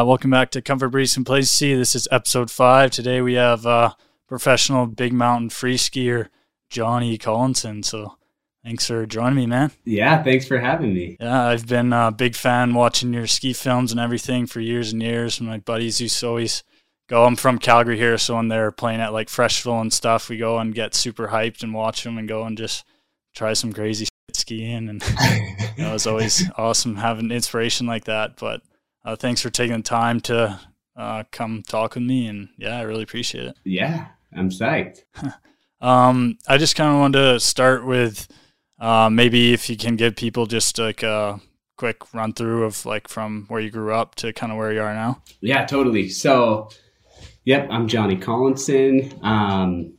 Uh, welcome back to Comfort Breeze and Place C. This is episode five. Today we have uh, professional big mountain free skier Johnny Collinson. So thanks for joining me, man. Yeah, thanks for having me. Yeah, I've been a big fan watching your ski films and everything for years and years. My buddies used to always go. I'm from Calgary here, so when they're playing at like Freshville and stuff, we go and get super hyped and watch them and go and just try some crazy skiing. And you know, it was always awesome having inspiration like that. But uh, thanks for taking the time to uh, come talk with me. And yeah, I really appreciate it. Yeah, I'm psyched. um, I just kind of wanted to start with uh, maybe if you can give people just like a quick run through of like from where you grew up to kind of where you are now. Yeah, totally. So, yep, I'm Johnny Collinson. Um,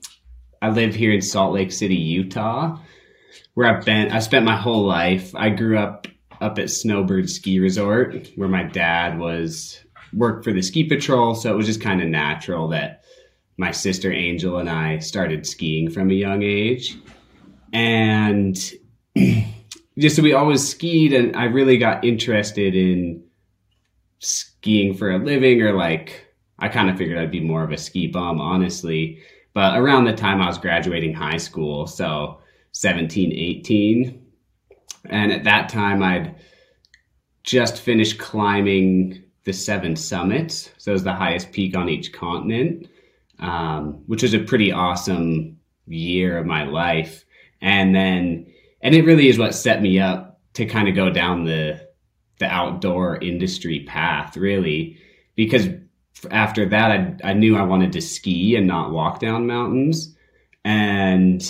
I live here in Salt Lake City, Utah, where I've been. I spent my whole life. I grew up up at Snowbird Ski Resort, where my dad was worked for the ski patrol. So it was just kind of natural that my sister Angel and I started skiing from a young age, and just so we always skied, and I really got interested in skiing for a living, or like I kind of figured I'd be more of a ski bum, honestly. But around the time I was graduating high school, so 17, 18, and at that time, I'd just finished climbing the seven summits. So it was the highest peak on each continent, um, which was a pretty awesome year of my life. And then, and it really is what set me up to kind of go down the the outdoor industry path, really, because after that, I, I knew I wanted to ski and not walk down mountains. And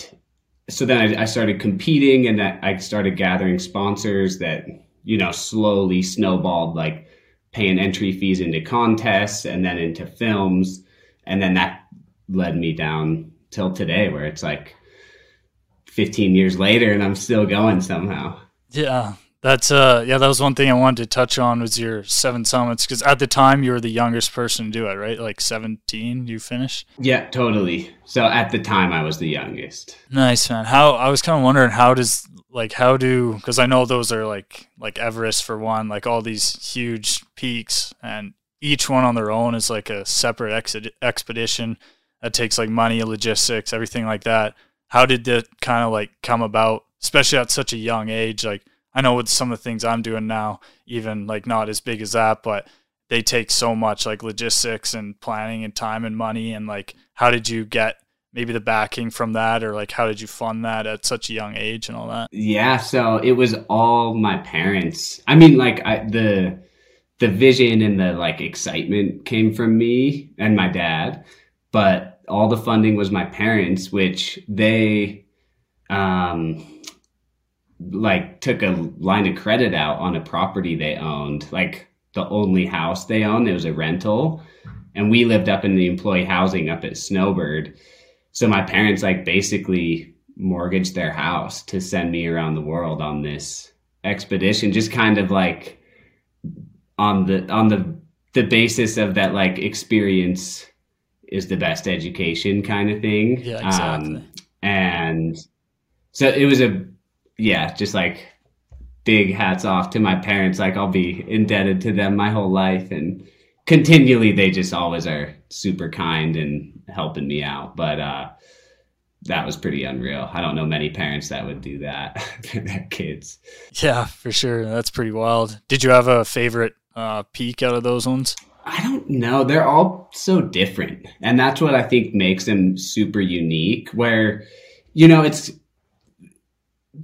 so then I, I, started competing and I started gathering sponsors that, you know, slowly snowballed like paying entry fees into contests and then into films. And then that led me down till today where it's like 15 years later and I'm still going somehow. Yeah. That's uh yeah, that was one thing I wanted to touch on was your seven summits because at the time you were the youngest person to do it, right? Like seventeen, you finished. Yeah, totally. So at the time I was the youngest. Nice man. How I was kind of wondering how does like how do because I know those are like like Everest for one, like all these huge peaks, and each one on their own is like a separate ex- expedition that takes like money, logistics, everything like that. How did that kind of like come about, especially at such a young age, like? I know with some of the things I'm doing now, even like not as big as that, but they take so much like logistics and planning and time and money. And like, how did you get maybe the backing from that, or like, how did you fund that at such a young age and all that? Yeah, so it was all my parents. I mean, like, I, the the vision and the like excitement came from me and my dad, but all the funding was my parents, which they um like took a line of credit out on a property they owned, like the only house they owned. It was a rental, and we lived up in the employee housing up at Snowbird. So my parents like basically mortgaged their house to send me around the world on this expedition, just kind of like on the on the the basis of that like experience is the best education kind of thing. Yeah, exactly. Um, and so it was a yeah, just like big hats off to my parents. Like I'll be indebted to them my whole life and continually they just always are super kind and helping me out. But uh that was pretty unreal. I don't know many parents that would do that for their kids. Yeah, for sure. That's pretty wild. Did you have a favorite uh, peak out of those ones? I don't know. They're all so different. And that's what I think makes them super unique. Where, you know, it's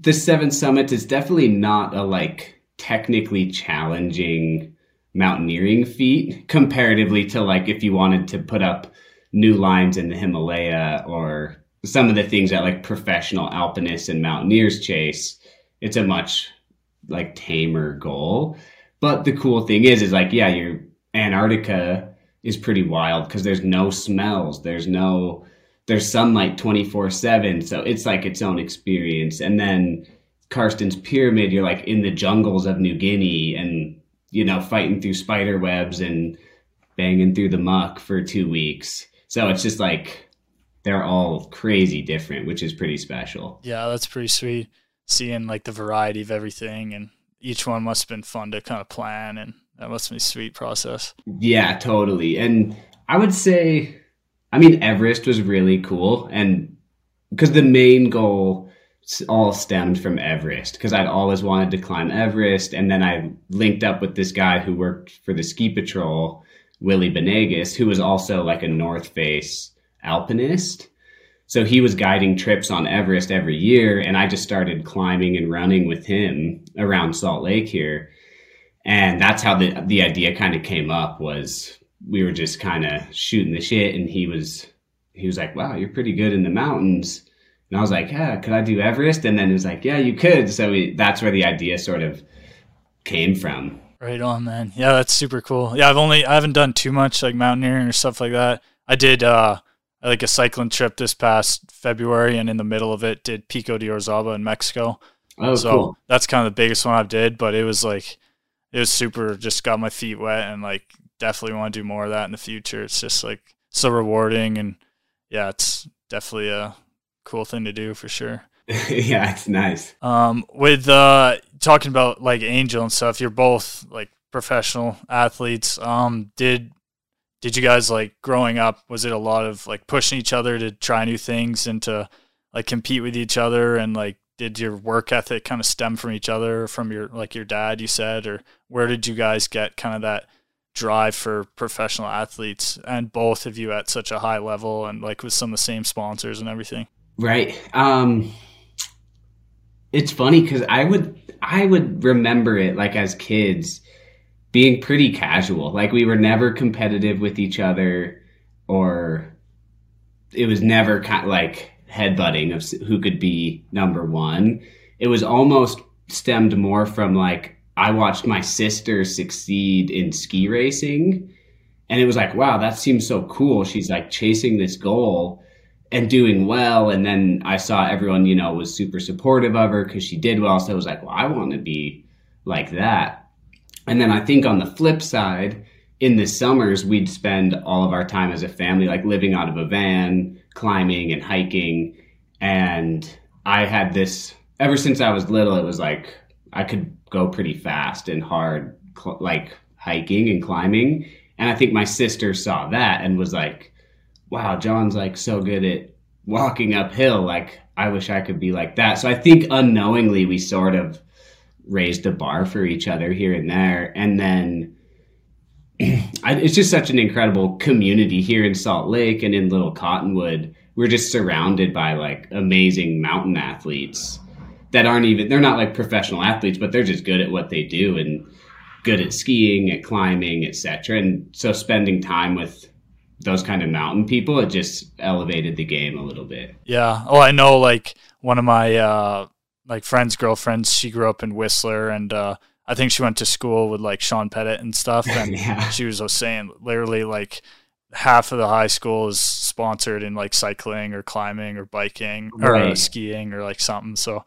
the Seven Summits is definitely not a like technically challenging mountaineering feat comparatively to like if you wanted to put up new lines in the Himalaya or some of the things that like professional alpinists and mountaineers chase. It's a much like tamer goal. But the cool thing is, is like, yeah, your Antarctica is pretty wild because there's no smells. There's no there's sunlight 24 7 so it's like its own experience and then Carstensz Pyramid you're like in the jungles of new guinea and you know fighting through spider webs and banging through the muck for two weeks so it's just like they're all crazy different which is pretty special yeah that's pretty sweet seeing like the variety of everything and each one must have been fun to kind of plan and That must be a sweet process. Yeah, totally. And I would say, I mean, Everest was really cool. And because the main goal all stemmed from Everest, because I'd always wanted to climb Everest. And then I linked up with this guy who worked for the ski patrol, Willie Benegas, who was also like a North Face alpinist. So he was guiding trips on Everest every year. And I just started climbing and running with him around Salt Lake here and that's how the the idea kind of came up was we were just kind of shooting the shit and he was he was like wow you're pretty good in the mountains. And i was like yeah could i do everest? And then he was like yeah you could. So we, that's where the idea sort of came from. Right on man. Yeah that's super cool. Yeah i've only i haven't done too much like mountaineering or stuff like that. I did uh like a cycling trip this past february and in the middle of it did pico de orizaba in mexico. Oh so cool. that's kind of the biggest one i've did but it was like it was super. Just got my feet wet and like definitely want to do more of that in the future. It's just like so rewarding and yeah, it's definitely a cool thing to do for sure. yeah, it's nice. Um, with uh, talking about like Angel and stuff, you're both like professional athletes. Um, did did you guys like growing up? Was it a lot of like pushing each other to try new things and to like compete with each other and like did your work ethic kind of stem from each other from your like your dad you said or where did you guys get kind of that drive for professional athletes and both of you at such a high level and like with some of the same sponsors and everything? Right. Um it's funny because i would i would remember it like as kids being pretty casual. Like we were never competitive with each other or it was never kind of like headbutting of who could be number one. It was almost stemmed more from like I watched my sister succeed in ski racing, and it was like, wow, that seems so cool. She's like chasing this goal and doing well. And then I saw everyone, you know, was super supportive of her because she did well. So I was like, well, I want to be like that. And then I think on the flip side, in the summers, we'd spend all of our time as a family, like living out of a van, climbing and hiking. And I had this ever since I was little, it was like I could go pretty fast and hard, cl- like hiking and climbing. And I think my sister saw that and was like, wow, John's like so good at walking uphill. Like, I wish I could be like that. So I think unknowingly we sort of raised a bar for each other here and there. And then it's just such an incredible community here in Salt Lake and in Little Cottonwood. We're just surrounded by like amazing mountain athletes that aren't even they're not like professional athletes, but they're just good at what they do and good at skiing, at climbing, etc. And so spending time with those kind of mountain people, it just elevated the game a little bit. Yeah. Oh, I know like one of my uh like friends' girlfriends, she grew up in Whistler and uh I think she went to school with like Sean Pettit and stuff, and yeah. she was saying literally like half of the high school is sponsored in like cycling or climbing or biking or uh, skiing or like something. So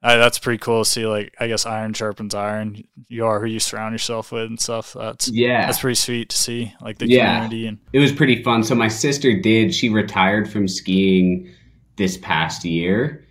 uh, that's pretty cool to see. Like I guess iron sharpens iron. You are who you surround yourself with and stuff. That's yeah, that's pretty sweet to see. Like the yeah. community and it was pretty fun. So my sister did. She retired from skiing this past year,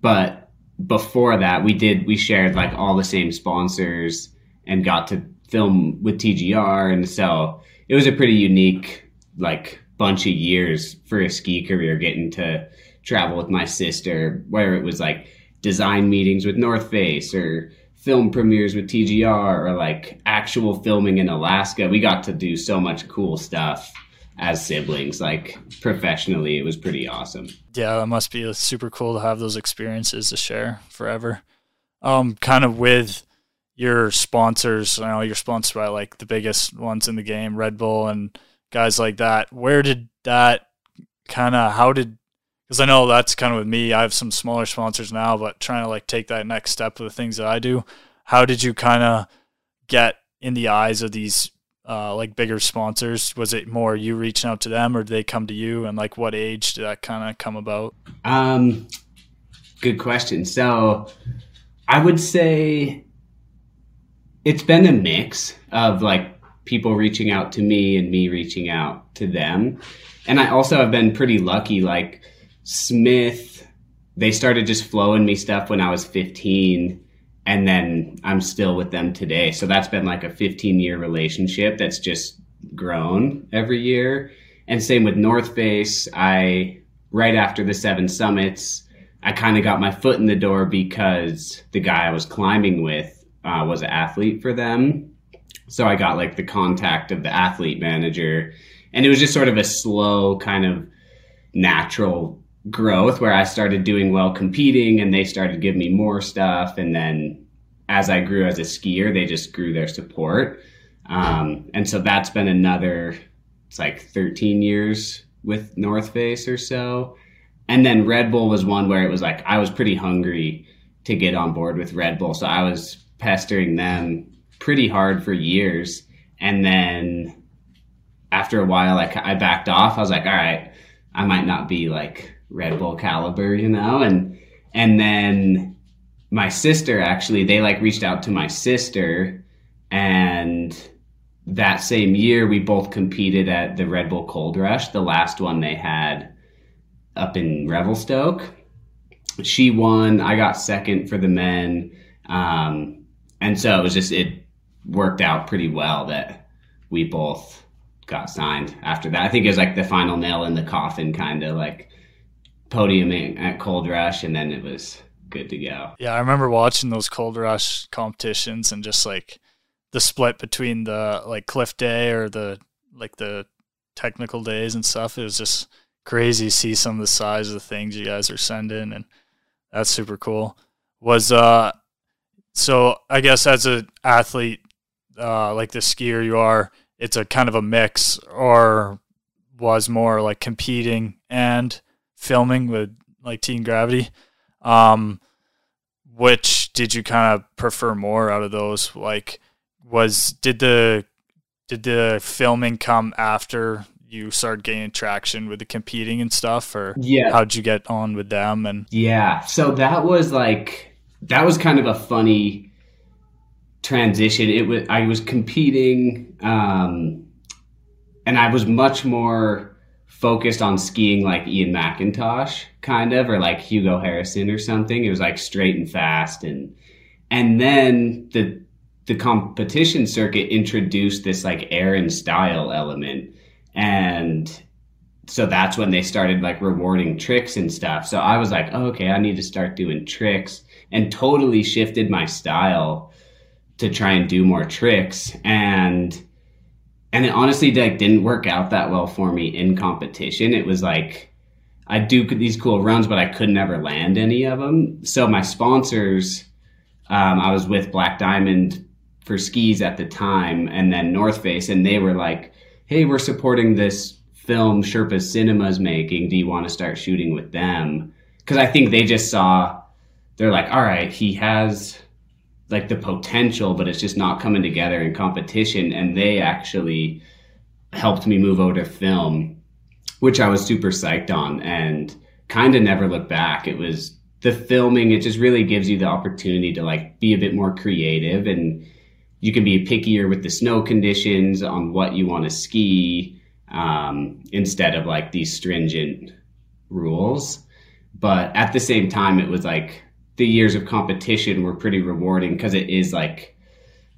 but before that, we did we shared like all the same sponsors and got to film with TGR, and so it was a pretty unique like bunch of years for a ski career getting to travel with my sister, where it was like design meetings with North Face or film premieres with TGR or like actual filming in Alaska. We got to do so much cool stuff as siblings. Like professionally, it was pretty awesome. Yeah, that must be super cool to have those experiences to share forever. Um, kind of with your sponsors. I know you're sponsored by like the biggest ones in the game, Red Bull and guys like that. Where did that kind of? How did? Because I know that's kind of with me. I have some smaller sponsors now, but trying to like take that next step with the things that I do. How did you kind of get in the eyes of these uh, like bigger sponsors? Was it more you reaching out to them, or did they come to you? And like, what age did that kind of come about? Um, good question. So, I would say it's been a mix of like people reaching out to me and me reaching out to them, and I also have been pretty lucky. Like Smith, they started just flowing me stuff when I was fifteen and then I'm still with them today. So that's been like a 15 year relationship that's just grown every year. And same with North Face. I right after the seven summits, I kind of got my foot in the door because the guy I was climbing with uh, was an athlete for them. So I got like the contact of the athlete manager, and it was just sort of a slow kind of natural growth where I started doing well competing and they started giving me more stuff. And then as I grew as a skier, they just grew their support. Um, and so that's been another, it's like 13 years with North Face or so. And then Red Bull was one where it was like I was pretty hungry to get on board with Red Bull. So I was pestering them pretty hard for years. And then after a while, like I backed off. I was like, all right, I might not be like Red Bull caliber, you know? And and then my sister actually, they like reached out to my sister and that same year we both competed at the Red Bull Cold Rush, the last one they had up in Revelstoke. She won, I got second for the men. Um, and so it was just it worked out pretty well that we both got signed after that. I think it was like the final nail in the coffin kind of like podiuming at Cold Rush, and then it was good to go. Yeah, I remember watching those Cold Rush competitions and just like the split between the like cliff day or the like the technical days and stuff. It was just crazy to see some of the size of the things you guys are sending, and that's super cool. Was uh, so I guess as an athlete, uh, like the skier you are, it's a kind of a mix, or was more like competing and filming with like Teton Gravity. Um, which did you kind of prefer more out of those? Like, was did the did the filming come after you started gaining traction with the competing and stuff, or yeah, how'd you get on with them? And yeah, so that was like that was kind of a funny transition. It was I was competing, um, and I was much more focused on skiing like Ian McIntosh, kind of, or like Hugo Harrisson or something. It was like straight and fast, and and then the the competition circuit introduced this like air and style element, and so that's when they started like rewarding tricks and stuff. So I was like, oh, okay, I need to start doing tricks, and totally shifted my style to try and do more tricks and and it honestly like didn't work out that well for me in competition. It was like I do these cool runs, but I could never land any of them. So my sponsors, um, I was with Black Diamond for skis at the time, and then North Face, and they were like, "Hey, we're supporting this film Sherpa Cinema's making. Do you want to start shooting with them?" Because I think they just saw, they're like, "All right, he has." Like the potential, but it's just not coming together in competition. And they actually helped me move over to film, which I was super psyched on and kind of never looked back. It was the filming, it just really gives you the opportunity to like be a bit more creative and you can be pickier with the snow conditions on what you want to ski um, instead of like these stringent rules. But at the same time, it was like the years of competition were pretty rewarding because it is like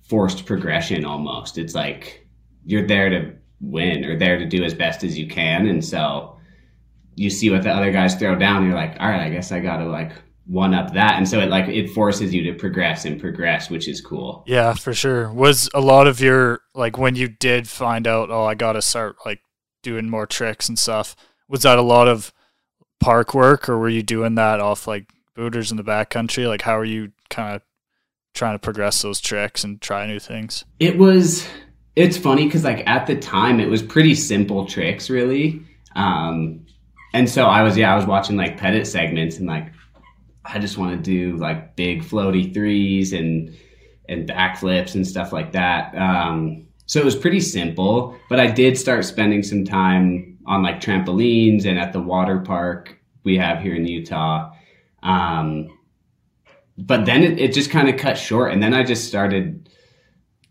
forced progression almost. It's like you're there to win or there to do as best as you can. And so you see what the other guys throw down, you're like, all right, I guess I got to like one up that. And so it like it forces you to progress and progress, which is cool. Yeah, for sure. Was a lot of your like when you did find out, oh, I got to start like doing more tricks and stuff. Was that a lot of park work or were you doing that off like booters in the backcountry? Like, how are you kind of trying to progress those tricks and try new things? It was. It's funny because like at the time it was pretty simple tricks, really. Um, and so I was yeah I was watching like Pettit segments and like I just want to do like big floaty threes and and backflips and stuff like that. Um, so it was pretty simple, but I did start spending some time on like trampolines and at the water park we have here in Utah. Um, but then it, it just kind of cut short. And then I just started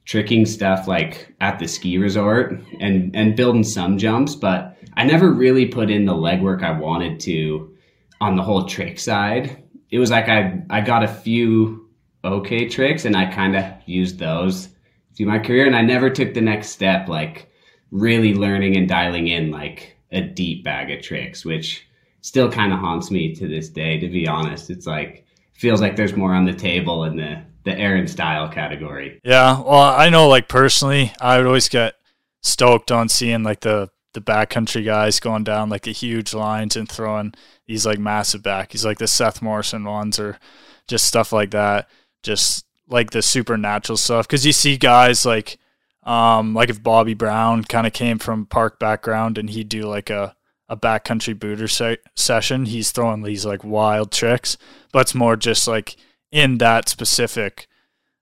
tricking stuff like at the ski resort and, and building some jumps. But I never really put in the legwork I wanted to on the whole trick side. It was like I, I got a few okay tricks, and I kind of used those through my career. And I never took the next step, like really learning and dialing in like a deep bag of tricks, which still kind of haunts me to this day. To be honest, it's like feels like there's more on the table in the the air and style category. Yeah, well, I know like personally, I would always get stoked on seeing like the the backcountry guys going down like the huge lines and throwing these like massive back. He's like the Seth Morrison ones or just stuff like that. Just like the supernatural stuff because you see guys like um like if Bobby Brown kind of came from park background and he'd do like a a backcountry booter se- session, he's throwing these like wild tricks, but it's more just like in that specific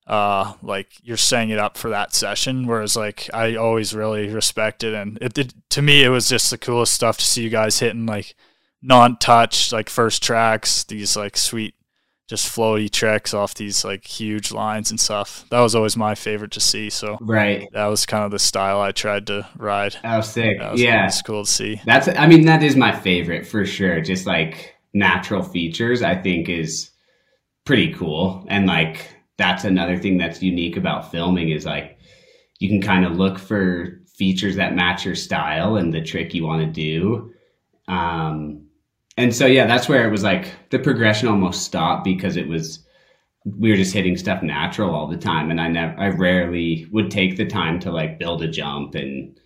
uh like you're setting it up for that session whereas like i always really respected and it, it to me it was just the coolest stuff to see you guys hitting like non-touch like first tracks these like sweet just floaty tricks off these like huge lines and stuff. That was always my favorite to see so right. that was kind of the style i tried to ride. That was sick. That was, yeah. it's cool to see. That's i mean that is my favorite for sure. Just like natural features i think is pretty cool. And like that's another thing that's unique about filming is like you can kind of look for features that match your style and the trick you want to do. Um, and so yeah, that's where it was like the progression almost stopped because it was we were just hitting stuff natural all the time, and I never, I rarely would take the time to like build a jump and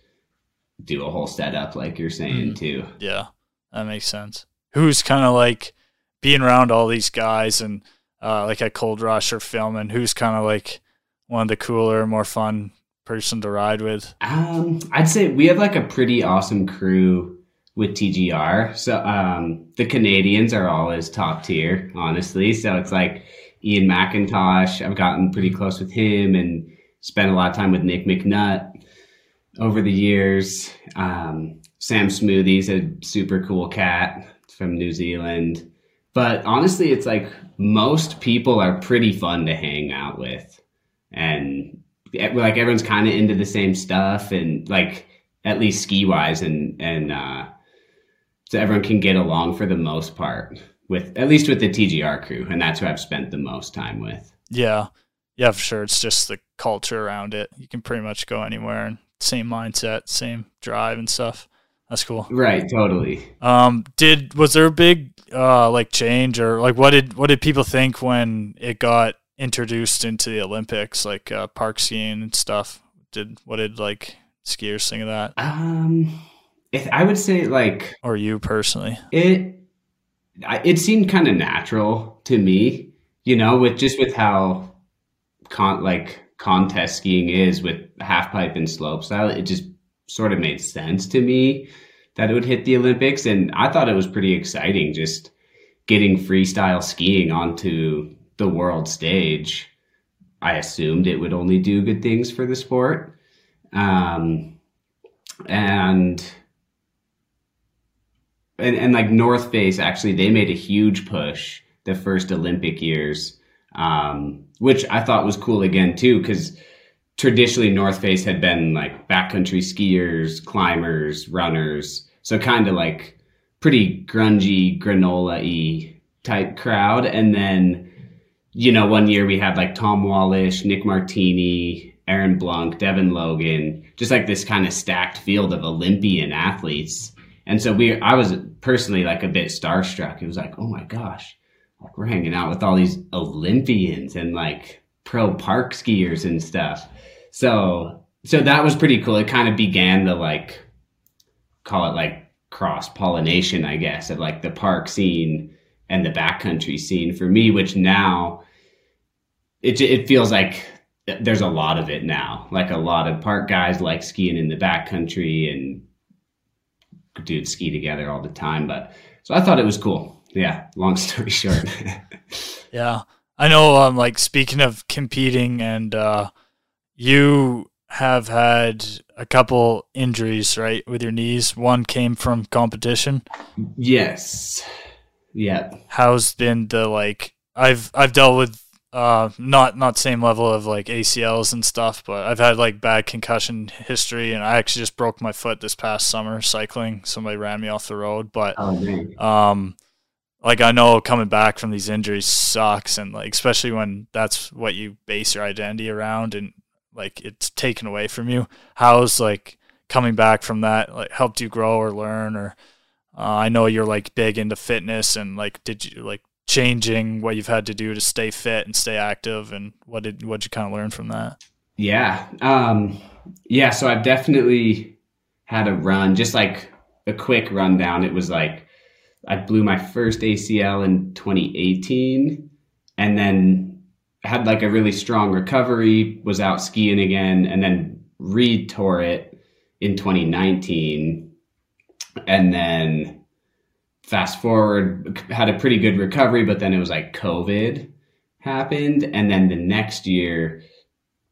do a whole setup like you're saying mm. too. Yeah, that makes sense. Who's kind of like being around all these guys and uh, like at Cold Rush or filming? Who's kind of like one of the cooler, more fun person to ride with? Um, I'd say we have like a pretty awesome crew with TGR. So um, the Canadians are always top tier, honestly. So it's like Ian McIntosh. I've gotten pretty close with him and spent a lot of time with Nick McNutt over the years. Um, Sam Smoothy's a super cool cat from New Zealand. But honestly, it's like most people are pretty fun to hang out with and like everyone's kind of into the same stuff and like at least ski wise and and uh so everyone can get along for the most part with at least with the TGR crew and that's who I've spent the most time with. Yeah. Yeah, for sure. It's just the culture around it. You can pretty much go anywhere and same mindset, same drive and stuff. That's cool. Right, totally. Um, did was there a big uh like change or like what did what did people think when it got introduced into the Olympics, like uh, park skiing and stuff? Did what did like skiers think of that? Um, if I would say like, or you personally, it it seemed kind of natural to me, you know, with just with how con like contest skiing is with half pipe and slope style, it just sort of made sense to me that it would hit the Olympics. And I thought it was pretty exciting just getting freestyle skiing onto the world stage. I assumed it would only do good things for the sport. Um, and, and, and like North Face, actually, they made a huge push the first Olympic years, um, which I thought was cool again, too, because traditionally North Face had been like backcountry skiers, climbers, runners. So kind of like pretty grungy, granola y type crowd. And then, you know, one year we had like Tom Wallisch, Nick Martini, Aaron Blunk, Devin Logan, just like this kind of stacked field of Olympian athletes. And so we, I was personally like a bit starstruck. It was like, oh my gosh, like we're hanging out with all these Olympians and like pro park skiers and stuff. So so that was pretty cool. It kind of began the like call it like cross pollination, I guess, of like the park scene and the backcountry scene for me, which now it it feels like there's a lot of it now. Like a lot of park guys like skiing in the backcountry and dudes ski together all the time. But so I thought it was cool. Yeah, long story short. yeah. I know um like speaking of competing and uh you have had a couple injuries, right, with your knees. One came from competition. Yes. Yeah. How's been the like? I've I've dealt with uh not not same level of like ACLs and stuff, but I've had like bad concussion history, and I actually just broke my foot this past summer cycling. Somebody ran me off the road, but oh, um like I know coming back from these injuries sucks and like especially when that's what you base your identity around and like it's taken away from you. How's like coming back from that like helped you grow or learn or uh, I know you're like big into fitness and like did you like changing what you've had to do to stay fit and stay active and what did what you kind of learn from that? Yeah. Um yeah, so I've definitely had a run just like a quick rundown. It was like I blew my first ACL in 2018 and then had like a really strong recovery, was out skiing again, and then re tore it in 2019. And then fast forward, had a pretty good recovery, but then it was like COVID happened. And then the next year,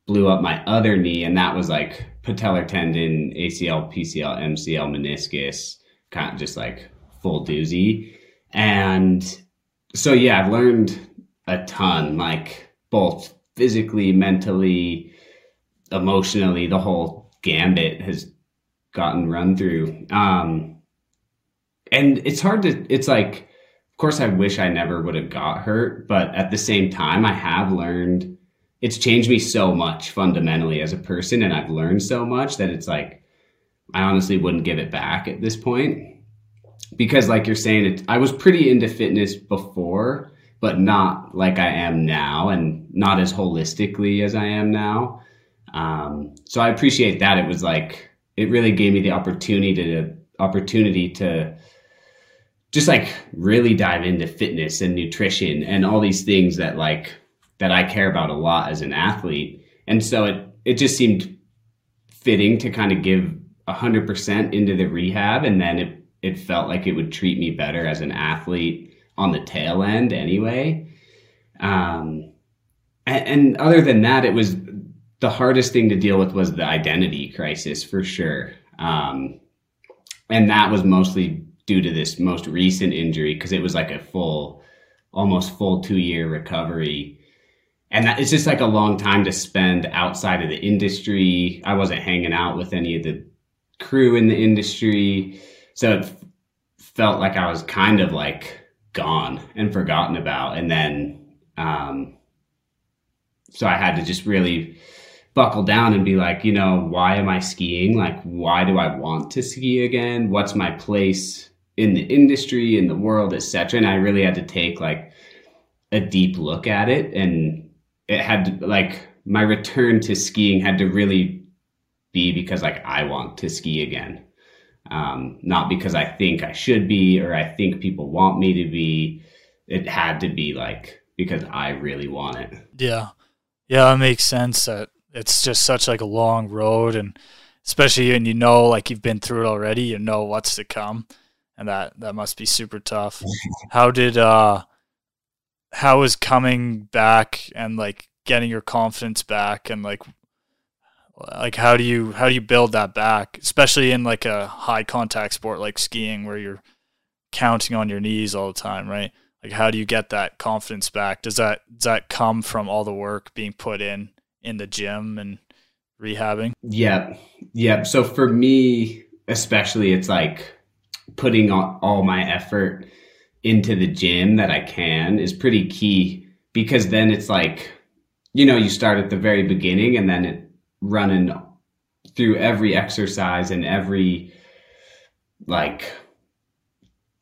blew up my other knee, and that was like patellar tendon, ACL, PCL, MCL, meniscus, kind of just like full doozy. And so, yeah, I've learned a ton, like both physically, mentally, emotionally, the whole gambit has gotten run through. Um, and it's hard to, it's like, of course, I wish I never would have got hurt, but at the same time, I have learned it's changed me so much fundamentally as a person, and I've learned so much that it's like, I honestly wouldn't give it back at this point. Because like you're saying it i was pretty into fitness before but not like i am now and not as holistically as i am now. Um, so i appreciate that. It was like it really gave me the opportunity to opportunity to just like really dive into fitness and nutrition and all these things that like that i care about a lot as an athlete and so it it just seemed fitting to kind of give 100% into the rehab and then it it felt like it would treat me better as an athlete on the tail end anyway. Um, and, and other than that, it was the hardest thing to deal with was the identity crisis for sure. Um, and that was mostly due to this most recent injury because it was like a full, almost full two year recovery. And that, it's just like a long time to spend outside of the industry. I wasn't hanging out with any of the crew in the industry. So it felt like I was kind of like gone and forgotten about. And then, um, so I had to just really buckle down and be like, you know, why am I skiing? Like, why do I want to ski again? What's my place in the industry, in the world, etc. And I really had to take like a deep look at it, and it had to, like my return to skiing had to really be because like I want to ski again um, not because I think I should be or I think people want me to be. It had to be like because I really want it. Yeah, yeah, it makes sense. That it's just such like a long road, and especially when you know like you've been through it already, you know what's to come, and that that must be super tough. how did uh, how is coming back and like getting your confidence back and like like how do you how do you build that back especially in like a high contact sport like skiing where you're counting on your knees all the time right? Like how do you get that confidence back? Does that does that come from all the work being put in in the gym and rehabbing? Yeah yeah so for me especially it's like putting all my effort into the gym that i can is pretty key because then it's like you know you start at the very beginning and then it running through every exercise and every like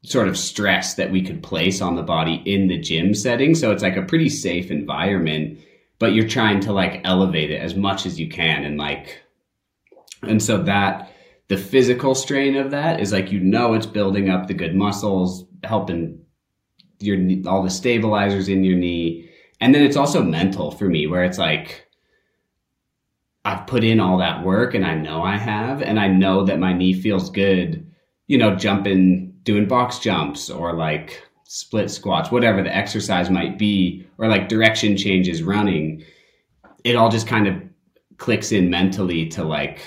sort of stress that we could place on the body in the gym setting. So it's like a pretty safe environment, but you're trying to like elevate it as much as you can. And like, and so that the physical strain of that is like, you know, it's building up the good muscles, helping your, all the stabilizers in your knee. And then it's also mental for me where it's like, I've put in all that work and I know I have, and I know that my knee feels good, you know, jumping, doing box jumps or like split squats, whatever the exercise might be, or like direction changes running. It all just kind of clicks in mentally to like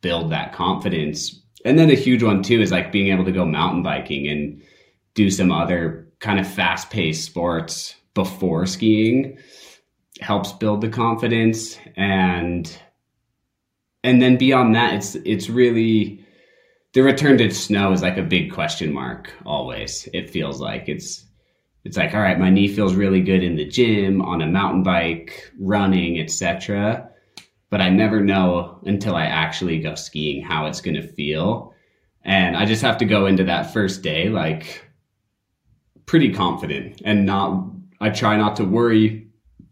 build that confidence. And then a huge one too is like being able to go mountain biking and do some other kind of fast paced sports before skiing helps build the confidence and and then beyond that it's it's really the return to snow is like a big question mark always. It feels like it's it's like all right, my knee feels really good in the gym, on a mountain bike, running, etc. But I never know until I actually go skiing how it's going to feel. And I just have to go into that first day like pretty confident and not I try not to worry.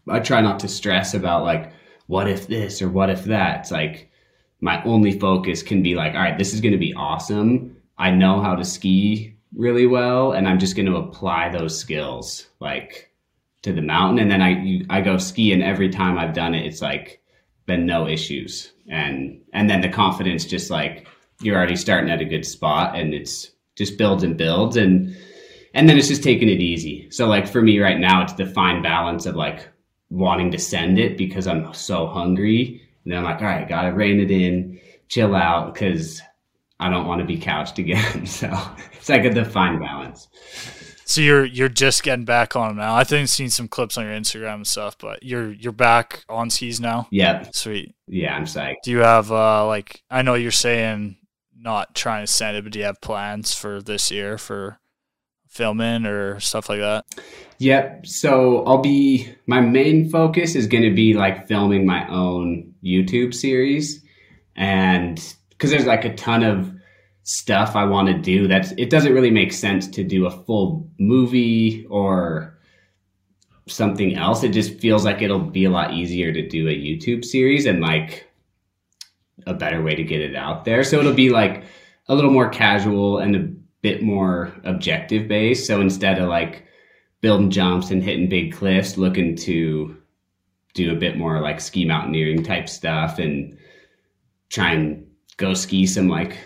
I try not to stress about like what if this or what if that. It's like my only focus can be like, all right, this is going to be awesome. I know how to ski really well, and I'm just going to apply those skills like to the mountain. And then I I go ski, and every time I've done it, it's like been no issues, and and then the confidence just like you're already starting at a good spot, and it's just builds and builds, and and then it's just taking it easy. So like for me right now, it's the fine balance of like wanting to send it because I'm so hungry, and then I'm like, all right, gotta rein it in, chill out, because I don't want to be couched again. So it's like a defined balance. So you're you're just getting back on them now. I think I've seen some clips on your Instagram and stuff, but you're you're back on skis now. Yep. Sweet. Yeah, I'm psyched. Do you have uh like I know you're saying not trying to send it, but do you have plans for this year for filming or stuff like that? Yep. So I'll be my main focus is going to be like filming my own YouTube series, and because there's like a ton of stuff I want to do. That's it doesn't really make sense to do a full movie or something else. It just feels like it'll be a lot easier to do a YouTube series and like a better way to get it out there. So it'll be like a little more casual and a bit more objective based. So instead of like building jumps and hitting big cliffs, looking to do a bit more like ski mountaineering type stuff and try and go ski some like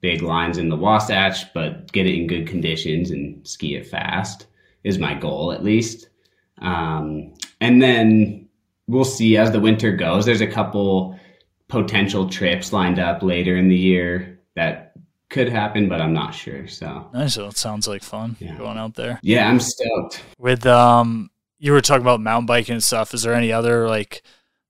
big lines in the Wasatch, but get it in good conditions and ski it fast is my goal at least. Um, and then we'll see as the winter goes. There's a couple potential trips lined up later in the year that could happen, but I'm not sure. So nice. So it sounds like fun yeah. going out there. Yeah, I'm stoked. With um, you were talking about mountain biking and stuff. Is there any other like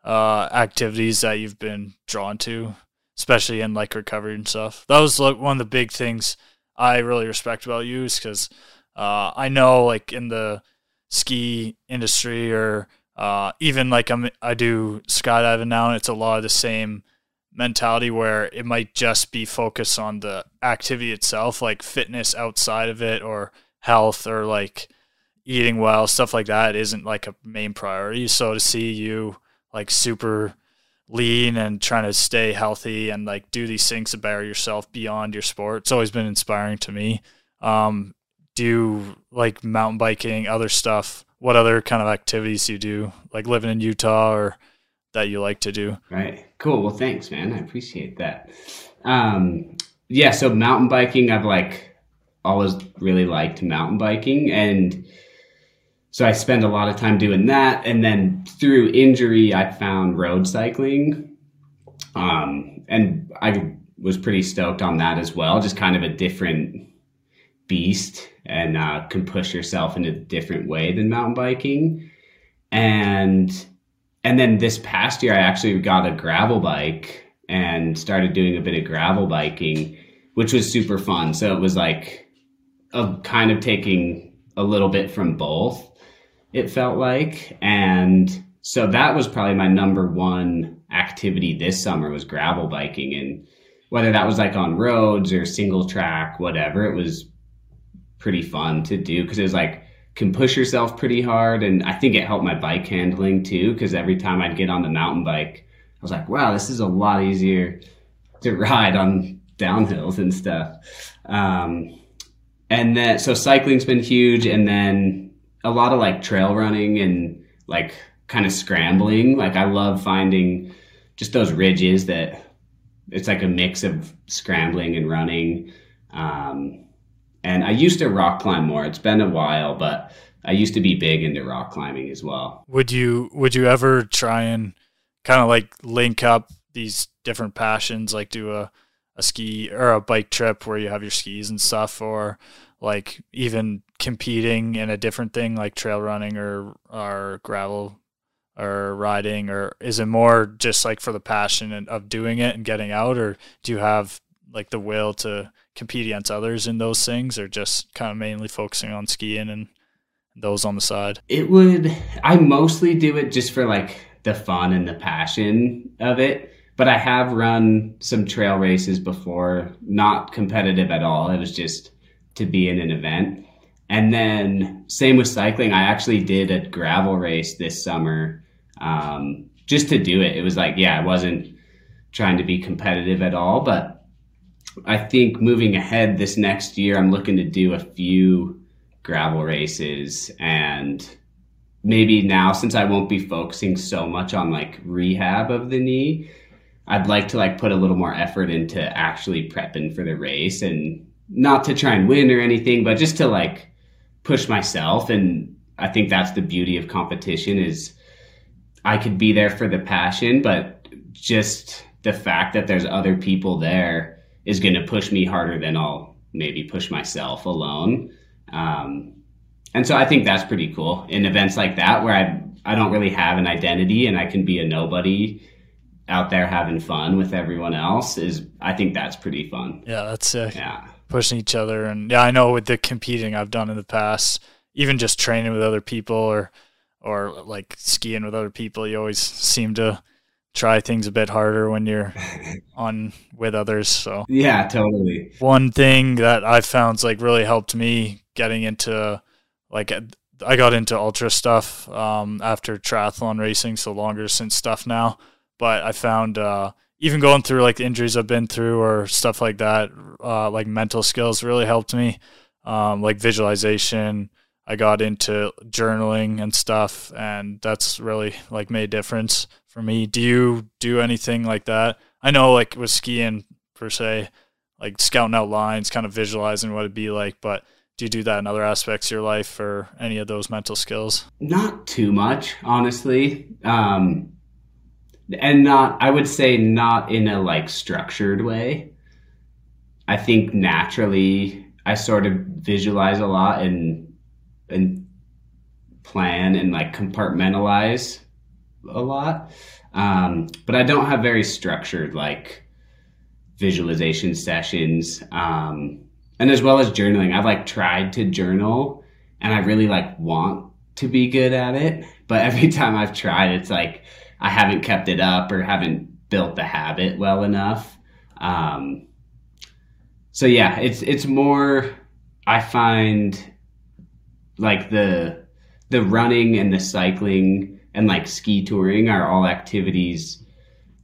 uh activities that you've been drawn to especially in like recovery and stuff. That was like one of the big things I really respect about you is because uh, I know like in the ski industry or uh, even like I'm I do skydiving now and it's a lot of the same mentality where it might just be focused on the activity itself, like fitness outside of it or health or like eating well, stuff like that isn't like a main priority. So to see you like super lean and trying to stay healthy and like do these things to better yourself beyond your sport. It's always been inspiring to me. Um, do like mountain biking, other stuff. What other kind of activities do you do, like living in Utah or that you like to do? Right. Cool. Well, thanks, man. I appreciate that. Um, yeah. So mountain biking, I've like always really liked mountain biking and so I spend a lot of time doing that. And then through injury, I found road cycling. Um, and I was pretty stoked on that as well. Just kind of a different beast and uh, can push yourself in a different way than mountain biking. And and then this past year, I actually got a gravel bike and started doing a bit of gravel biking, which was super fun. So it was like a kind of taking a little bit from both it felt like. And so that was probably my number one activity this summer was gravel biking. And whether that was like on roads or single track, whatever, it was pretty fun to do because it was like, can push yourself pretty hard. And I think it helped my bike handling too, because every time I'd get on the mountain bike, I was like, wow, this is a lot easier to ride on downhills and stuff. Um, and then, so cycling's been huge. And then a lot of like trail running and like kind of scrambling. Like I love finding just those ridges that it's like a mix of scrambling and running. Um, and I used to rock climb more. It's been a while, but I used to be big into rock climbing as well. Would you would you ever try and kind of like link up these different passions, like do a a ski or a bike trip where you have your skis and stuff, or like even competing in a different thing like trail running or or gravel or riding or is it more just like for the passion of doing it and getting out or do you have like the will to compete against others in those things, or just kind of mainly focusing on skiing and those on the side? It would. I mostly do it just for like the fun and the passion of it. But I have run some trail races before, not competitive at all. It was just to be in an event. And then same with cycling. I actually did a gravel race this summer um, just to do it. It was like, yeah, I wasn't trying to be competitive at all, but I think moving ahead this next year, I'm looking to do a few gravel races and maybe now since I won't be focusing so much on like rehab of the knee, I'd like to like put a little more effort into actually prepping for the race and not to try and win or anything, but just to like push myself and I think that's the beauty of competition is I could be there for the passion, but just the fact that there's other people there is going to push me harder than I'll maybe push myself alone. Um, and so I think that's pretty cool in events like that where I I don't really have an identity and I can be a nobody out there having fun with everyone else is I think that's pretty fun. Yeah, that's sick. Yeah pushing each other. And yeah, I know with the competing I've done in the past, even just training with other people or or like skiing with other people, you always seem to try things a bit harder when you're on with others. So yeah, totally. One thing that I found's like really helped me getting into like I got into ultra stuff um, after triathlon racing, so longer since stuff now. But I found uh, even going through like injuries I've been through or stuff like that, uh, like mental skills really helped me. Um, like visualization, I got into journaling and stuff, and that's really like made a difference for me. Do you do anything like that? I know like with skiing per se, like scouting out lines, kind of visualizing what it'd be like, but do you do that in other aspects of your life or any of those mental skills? Not too much, honestly. Um, and not i would say not in a like structured way. I think naturally i sort of visualize a lot and and plan and like compartmentalize a lot. Um, but i don't have very structured like visualization sessions um, and as well as journaling. I've like tried to journal and i really like want to be good at it but every time i've tried it's like I haven't kept it up or haven't built the habit well enough. Um, so yeah, it's it's more. I find like the the running and the cycling and like ski touring are all activities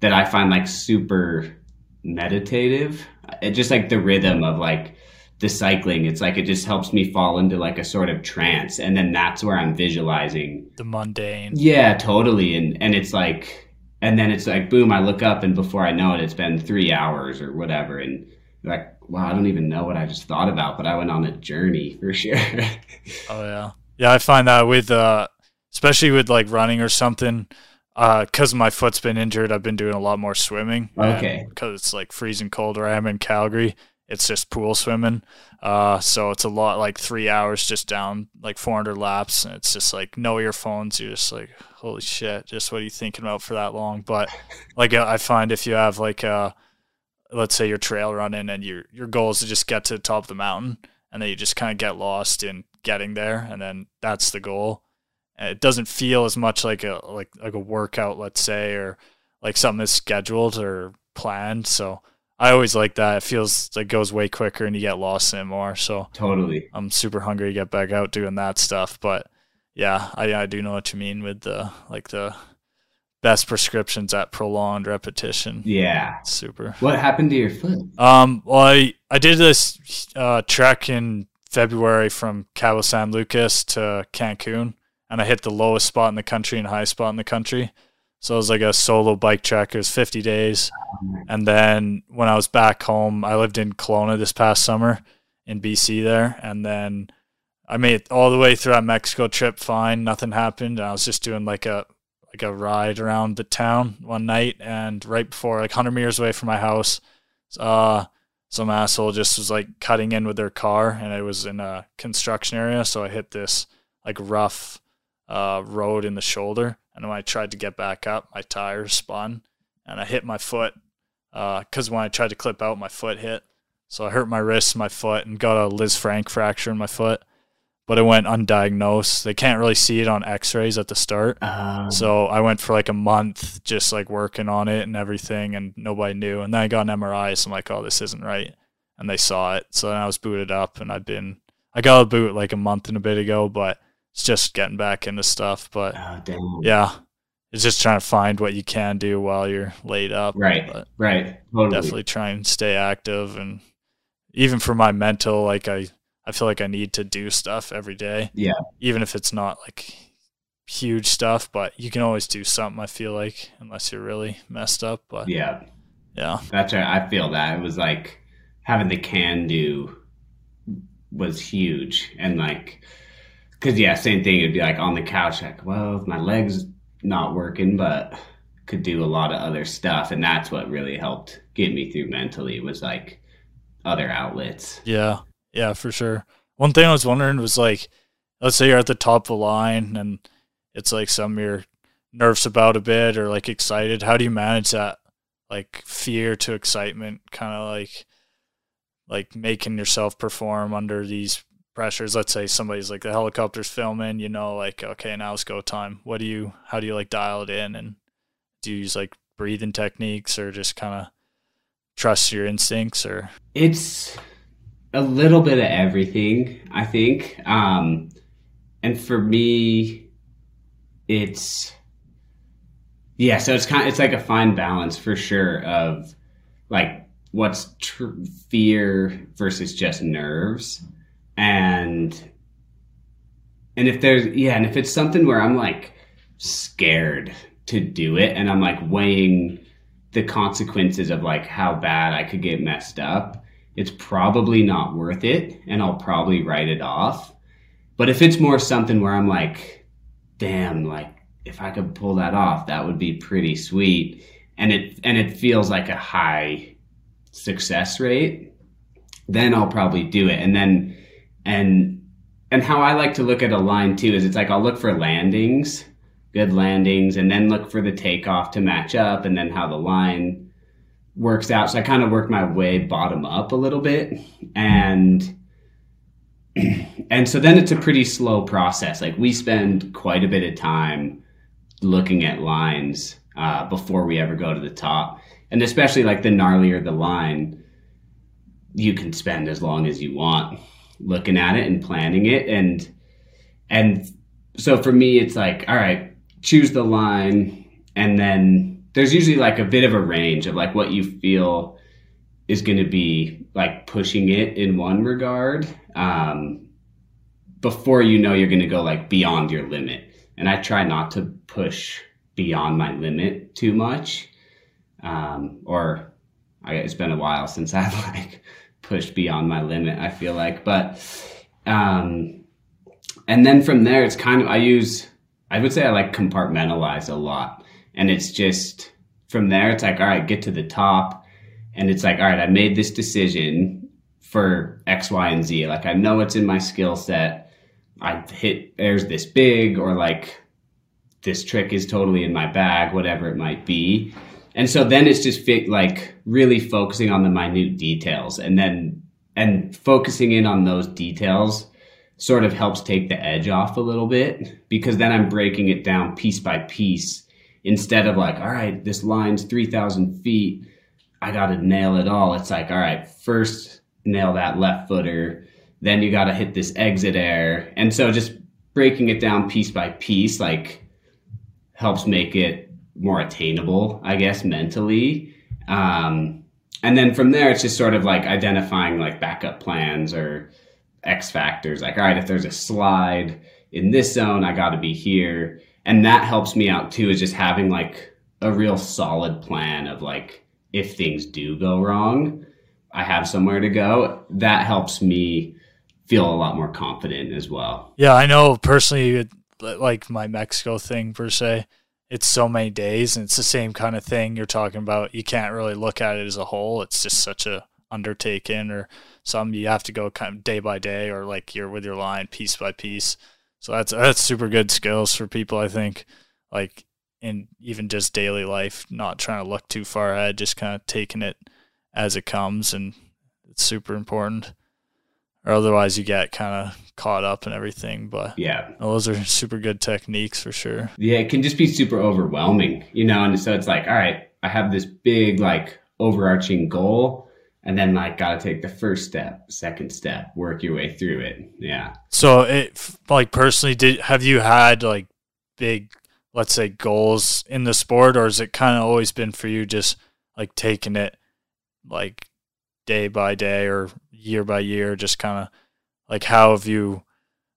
that I find like super meditative. It just like the rhythm of like the cycling. It's like it just helps me fall into like a sort of trance. And then that's where i'm visualizing the mundane. Yeah totally. And and it's like and then it's like boom i look up and before i know it it's been three hours or whatever. And like wow i don't even know what i just thought about but i went on a journey for sure. Oh yeah. Yeah i find that with uh especially with like running or something because uh, my foot's been injured i've been doing a lot more swimming. Okay. Because it's like freezing cold where i am in calgary it's just pool swimming. Uh, so it's a lot like three hours just down like 400 laps. And it's just like no earphones. You're just like, holy shit, just what are you thinking about for that long? But like I find if you have like, uh, let's say you're trail running and your, your goal is to just get to the top of the mountain and then you just kind of get lost in getting there. And then that's the goal. And it doesn't feel as much like a, like, like a workout, let's say, or like something that's scheduled or planned. So, I always like that. It feels like it goes way quicker and you get lost in it more. So totally, I'm super hungry to get back out doing that stuff. But yeah, I I do know what you mean with the like the best prescriptions at prolonged repetition. Yeah, super. What happened to your foot? Um, well, I I did this uh, trek in February from Cabo San Lucas to Cancun, and I hit the lowest spot in the country and highest spot in the country. So it was like a solo bike trek. It was 50 days. And then when I was back home, I lived in Kelowna this past summer in BC there. And then I made it all the way through that Mexico trip fine. Nothing happened. I was just doing like a like a ride around the town one night and right before like 100 meters away from my house uh some asshole just was like cutting in with their car and it was in a construction area so i hit this like rough uh road in the shoulder and when I tried to get back up, my tires spun and I hit my foot because when I tried to clip out, my foot hit. So I hurt my wrist, my foot, and got a Liz Lisfranc fracture in my foot. But it went undiagnosed. They can't really see it on X-rays at the start. Um, So I went for like a month just like working on it and everything, and nobody knew. And then I got an MRI, so I'm like, oh, this isn't right. And they saw it. So then I was booted up, and I've been, I got a boot like a month and a bit ago, but it's just getting back into stuff. But oh, yeah, it's just trying to find what you can do while you're laid up. Right. But Right. Totally. definitely try and stay active. And even for my mental, like I, I feel like I need to do stuff every day. Yeah. Even if it's not like huge stuff, but you can always do something, I feel like, unless you're really messed up. But Yeah. yeah. That's right. I feel that. It was like having the can do was huge. And like, cause yeah, same thing. It'd be like on the couch, like, well, my leg's not working, but could do a lot of other stuff. And that's what really helped get me through mentally was like other outlets. Yeah, yeah, for sure. One thing I was wondering was like, let's say you're at the top of the line and it's like some you're nervous about a bit or like excited. How do you manage that like fear to excitement, kind of like like making yourself perform under these pressures? Let's say somebody's like the helicopter's filming, you know, like okay, now it's go time. What do you? How do you like dial it in and do you use like breathing techniques or just kind of trust your instincts or It's a little bit of everything, I think. Um, and for me, it's yeah. So it's kind. it's like a fine balance for sure of like what's tr- fear versus just nerves, and and if there's yeah, and if it's something where I'm like scared to do it, and I'm like weighing the consequences of like how bad I could get messed up, it's probably not worth it and I'll probably write it off. But if it's more something where I'm like, damn, like if I could pull that off, that would be pretty sweet. And it and it feels like a high success rate, then I'll probably do it. And then and and how I like to look at a line too is it's like I'll look for landings good landings and then look for the takeoff to match up and then how the line works out. So I kind of work my way bottom up a little bit and and so then it's a pretty slow process. Like we spend quite a bit of time looking at lines uh, before we ever go to the top. And especially like the gnarlier the line, you can spend as long as you want looking at it and planning it. And and so for me it's like all right choose the line. And then there's usually like a bit of a range of like what you feel is going to be like pushing it in one regard um, before you know you're going to go like beyond your limit. And i try not to push beyond my limit too much um, or I, it's been a while since i've like pushed beyond my limit i feel like but um, and then from there it's kind of i use I would say I like compartmentalize a lot. And it's just from there, it's like, all right, get to the top. And it's like, all right, I made this decision for X, Y, and Z. Like, I know it's in my skill set. I hit airs this big, or like this trick is totally in my bag, whatever it might be. And so then it's just fit, like really focusing on the minute details and then, and focusing in on those details sort of helps take the edge off a little bit because then I'm breaking it down piece by piece instead of like, all right, this line's 3,000 feet. I got to nail it all. It's like, all right, first nail that left footer. Then you got to hit this exit air. And so just breaking it down piece by piece, like helps make it more attainable, I guess, mentally. Um, and then from there, it's just sort of like identifying like backup plans or, X factors. Like, all right, if there's a slide in this zone, I got to be here. And that helps me out too, is just having like a real solid plan of like, if things do go wrong, I have somewhere to go. That helps me feel a lot more confident as well. Yeah, I know personally, like my Mexico thing per se, it's so many days and it's the same kind of thing you're talking about. You can't really look at it as a whole. It's just such a undertaking or some you have to go kind of day by day or like you're with your line piece by piece. So that's that's super good skills for people I think. Like in even just daily life, not trying to look too far ahead, just kind of taking it as it comes, and it's super important. Or otherwise, you get kind of caught up and everything. But yeah, those are super good techniques for sure. Yeah, it can just be super overwhelming, you know. And so it's like, all right, I have this big like overarching goal, and then like got to take the first step, second step, work your way through it. Yeah. So it like personally, did have you had like big, let's say, goals in the sport, or has it kind of always been for you just like taking it like day by day or year by year, just kind of like how have you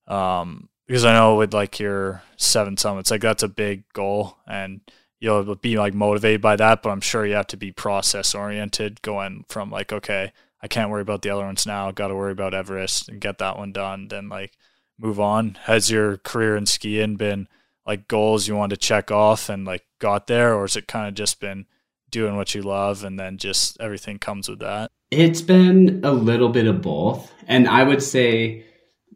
um because I know with like your seven summits, like that's a big goal and you'll be like motivated by that, but I'm sure you have to be process oriented going from like, okay, I can't worry about the other ones now, gotta worry about Everest and get that one done, then like move on. Has your career in skiing been like goals you want to check off and like got there, or has it kind of just been doing what you love and then just everything comes with that? It's been a little bit of both. And I would say,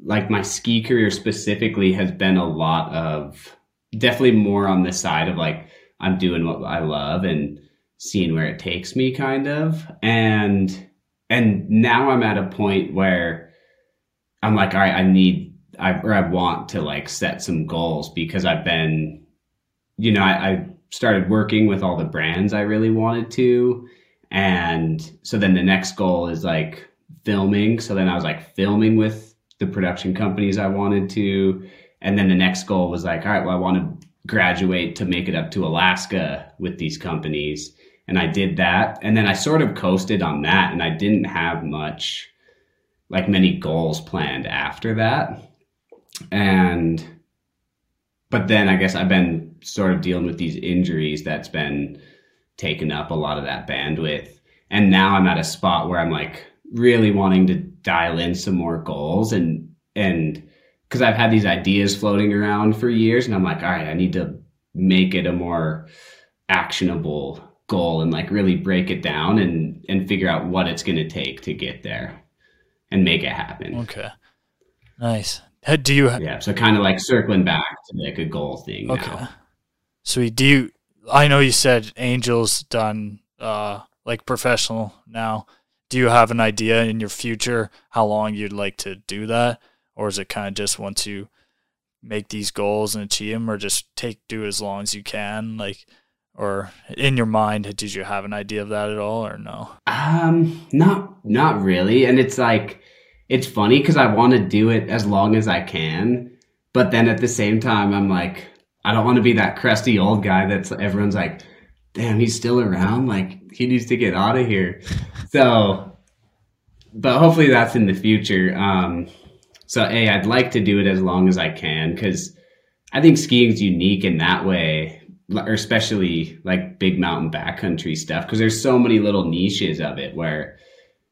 like, my ski career specifically has been a lot of definitely more on the side of like, I'm doing what I love and seeing where it takes me, kind of. And, and now I'm at a point where I'm like, all right, I need, I, or I want to like set some goals because I've been, you know, I, I started working with all the brands I really wanted to and so then the next goal is like filming. So then I was like filming with the production companies I wanted to. And then the next goal was like, all right, well, I want to graduate to make it up to Alaska with these companies. And I did that. And then I sort of coasted on that. And I didn't have much, like many goals planned after that. And, but then I guess I've been sort of dealing with these injuries that's been taken up a lot of that bandwidth. And now I'm at a spot where I'm like really wanting to dial in some more goals and and because I've had these ideas floating around for years and I'm like, all right, I need to make it a more actionable goal and like really break it down and and figure out what it's going to take to get there and make it happen. Okay. Nice. Do you Yeah, so kind of like circling back to like a goal thing okay. now. Sweet. Do you I know you said Angel's done uh, like professional now. Do you have an idea in your future how long you'd like to do that, or is it kind of just once you make these goals and achieve them, or just take do as long as you can, like? Or in your mind, did you have an idea of that at all, or no? Um, not not really. And it's like it's funny because I want to do it as long as I can, but then at the same time, I'm like, I don't want to be that crusty old guy that's everyone's like, damn, he's still around. Like he needs to get out of here. So, but hopefully that's in the future. Um, so a, I'd like to do it as long as I can because I think skiing is unique in that way, or especially like big mountain backcountry stuff because there's so many little niches of it where,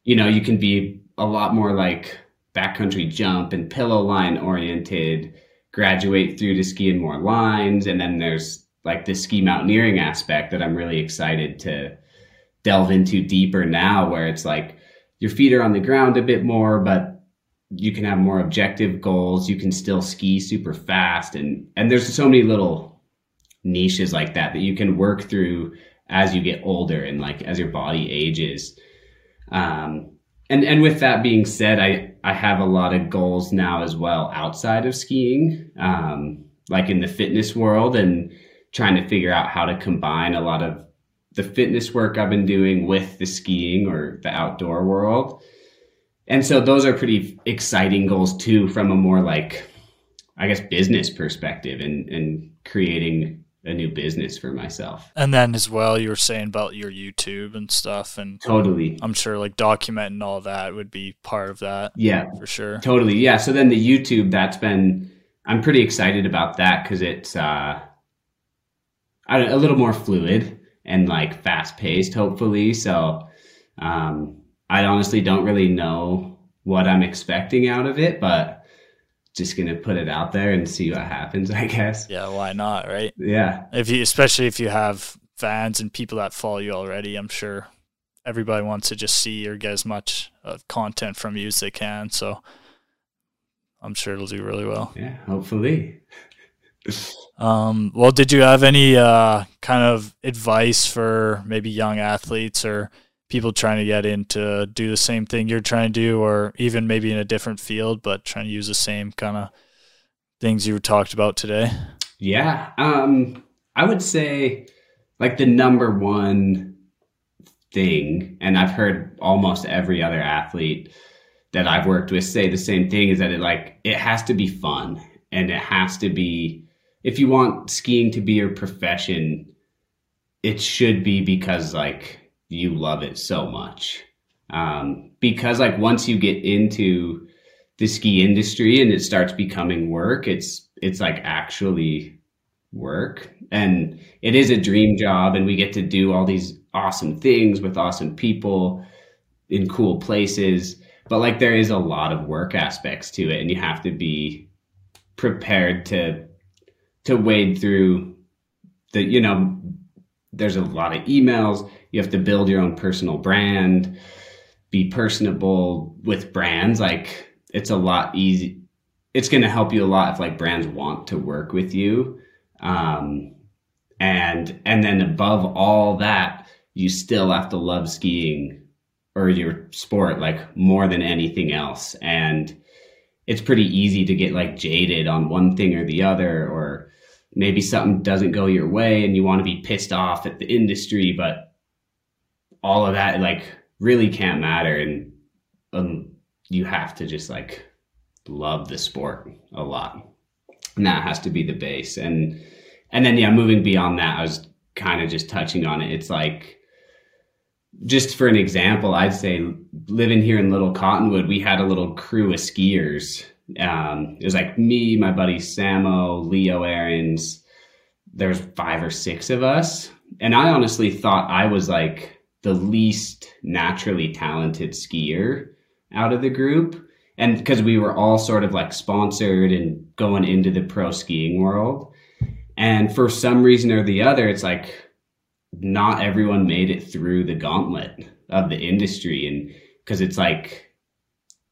you know, you can be a lot more like backcountry jump and pillow line oriented graduate through to skiing more lines. And then there's like the ski mountaineering aspect that I'm really excited to delve into deeper now, where it's like your feet are on the ground a bit more, but you can have more objective goals. You can still ski super fast. And, and there's so many little niches like that that you can work through as you get older and like as your body ages. Um, and and with that being said, I I have a lot of goals now as well outside of skiing, um, like in the fitness world, and trying to figure out how to combine a lot of the fitness work I've been doing with the skiing or the outdoor world. And so those are pretty exciting goals too, from a more like, I guess, business perspective and and creating a new business for myself. And then as well, you were saying about your YouTube and stuff, and totally, I'm sure like documenting all that would be part of that. Yeah, for sure. Totally, yeah. So then the YouTube, that's been, I'm pretty excited about that because it's uh, a little more fluid and like fast paced, hopefully. So um, I honestly don't really know what I'm expecting out of it, but just gonna put it out there and see what happens i guess. Yeah why not right? Yeah. If you especially if you have fans and people that follow you already i'm sure everybody wants to just see or get as much of content from you as they can so i'm sure it'll do really well. Yeah hopefully. Um, well, did you have any uh, kind of advice for maybe young athletes or people trying to get into do the same thing you're trying to do, or even maybe in a different field, but trying to use the same kind of things you talked about today? Yeah, um, I would say like the number one thing, and I've heard almost every other athlete that I've worked with say the same thing is that it like it has to be fun and it has to be if you want skiing to be your profession, it should be because like you love it so much. Um, because like once you get into the ski industry and it starts becoming work, it's it's like actually work. And it is a dream job and we get to do all these awesome things with awesome people in cool places. But like there is a lot of work aspects to it and you have to be prepared to to wade through the you know there's a lot of emails you have to build your own personal brand be personable with brands. Like it's a lot easy it's going to help you a lot if like brands want to work with you. Um and and then above all that you still have to love skiing or your sport like more than anything else. And it's pretty easy to get like jaded on one thing or the other or maybe something doesn't go your way and you want to be pissed off at the industry, but all of that like really can't matter. And um, you have to just like love the sport a lot. And that has to be the base. And, and then, yeah, moving beyond that, I was kind of just touching on it. It's like, just for an example, I'd say living here in Little Cottonwood, we had a little crew of skiers um, it was like me, my buddy Samo, Leo Aarons. There's five or six of us. And I honestly thought I was like the least naturally talented skier out of the group. And because we were all sort of like sponsored and going into the pro skiing world. And for some reason or the other, it's like not everyone made it through the gauntlet of the industry. And because it's like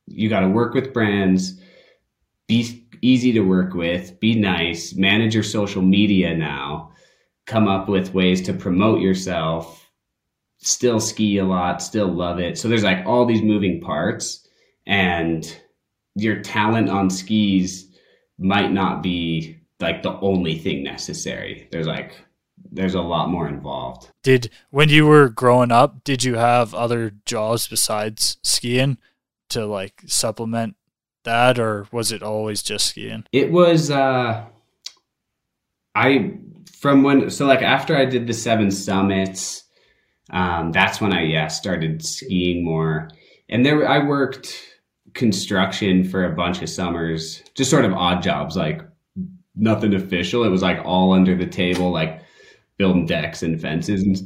you got to work with brands be easy to work with, be nice, manage your social media now, come up with ways to promote yourself, still ski a lot, still love it. So there's like all these moving parts and your talent on skis might not be like the only thing necessary. There's like there's a lot more involved. Did when you were growing up, did you have other jobs besides skiing to like supplement that, or was it always just skiing? It was. uh I from when so like after I did the seven summits, um, that's when I yeah started skiing more, and there I worked construction for a bunch of summers, just sort of odd jobs, like nothing official. It was like all under the table, like building decks and fences and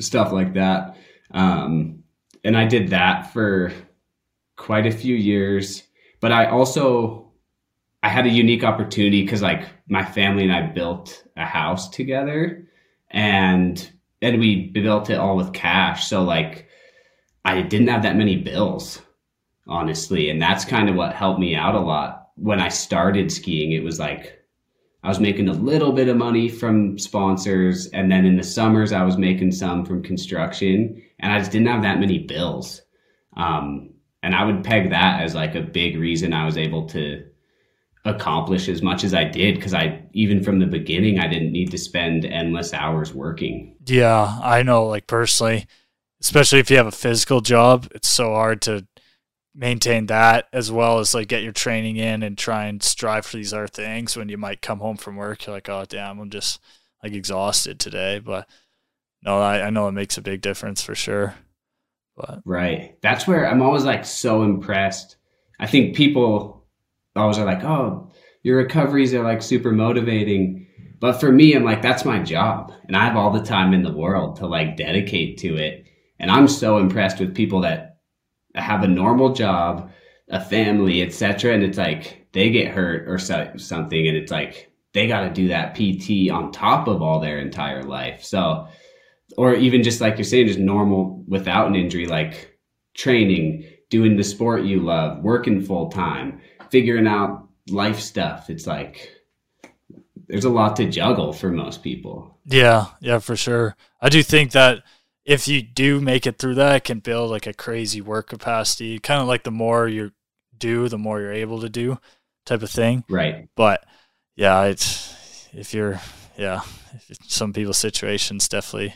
stuff like that. Um, and I did that for quite a few years but I also I had a unique opportunity because like my family and I built a house together and and we built it all with cash. So like I didn't have that many bills, honestly. And that's kind of what helped me out a lot. When I started skiing, it was like I was making a little bit of money from sponsors. And then in the summers, I was making some from construction. And I just didn't have that many bills. Um, and I would peg that as like a big reason I was able to accomplish as much as I did because I even from the beginning I didn't need to spend endless hours working. Yeah, I know like personally, especially if you have a physical job, it's so hard to maintain that as well as like get your training in and try and strive for these other things when you might come home from work you're like oh damn I'm just like exhausted today but no I, I know it makes a big difference for sure but right, that's where I'm always like so impressed. I think people always are like, "Oh, your recoveries are like super motivating," but for me, I'm like, that's my job, and I have all the time in the world to like dedicate to it. And I'm so impressed with people that have a normal job, a family, etc. And it's like they get hurt or so, something, and it's like they got to do that PT on top of all their entire life. So or even just like you're saying, just normal without an injury, like training, doing the sport you love, working full time, figuring out life stuff. It's like there's a lot to juggle for most people. Yeah, yeah, for sure. I do think that if you do make it through that, it can build like a crazy work capacity. Kind of like the more you do, the more you're able to do, type of thing. Right. But yeah, it's if you're yeah, if some people's situations definitely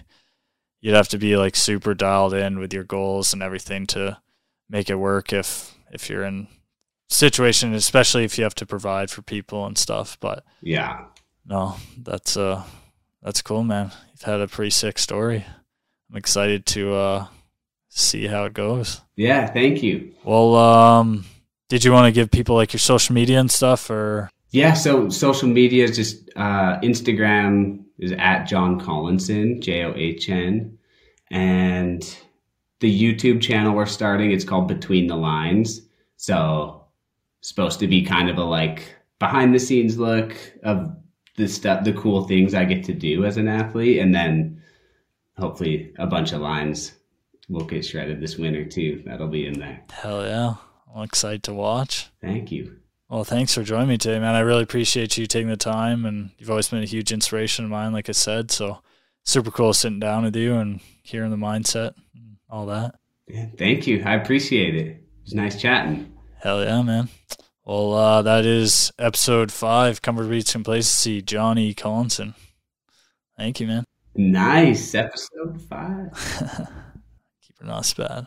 you'd have to be like super dialed in with your goals and everything to make it work if if you're in situation especially if you have to provide for people and stuff but yeah. no that's uh that's cool man. You've had a pretty sick story. I'm excited to uh see how it goes. Yeah thank you. Well um did you want to give people like your social media and stuff or? Yeah so social media is just uh instagram is at john collinson j-o-h-n and the youtube channel we're starting it's called between the lines. So supposed to be kind of a like behind the scenes look of the stuff, the cool things I get to do as an athlete, and then hopefully a bunch of lines will get shredded this winter too. That'll be in there. Hell yeah! I'm excited to watch. Thank you. Well, thanks for joining me today, man. I really appreciate you taking the time, and you've always been a huge inspiration of mine, like I said. So super cool sitting down with you and hearing the mindset and all that. Yeah, thank you. I appreciate it. It was nice chatting. Hell yeah, man. Well, uh, that is episode five, Comfort Beats Complacency, Johnny Collinson. Thank you, man. Nice. Episode five. Keep it not bad.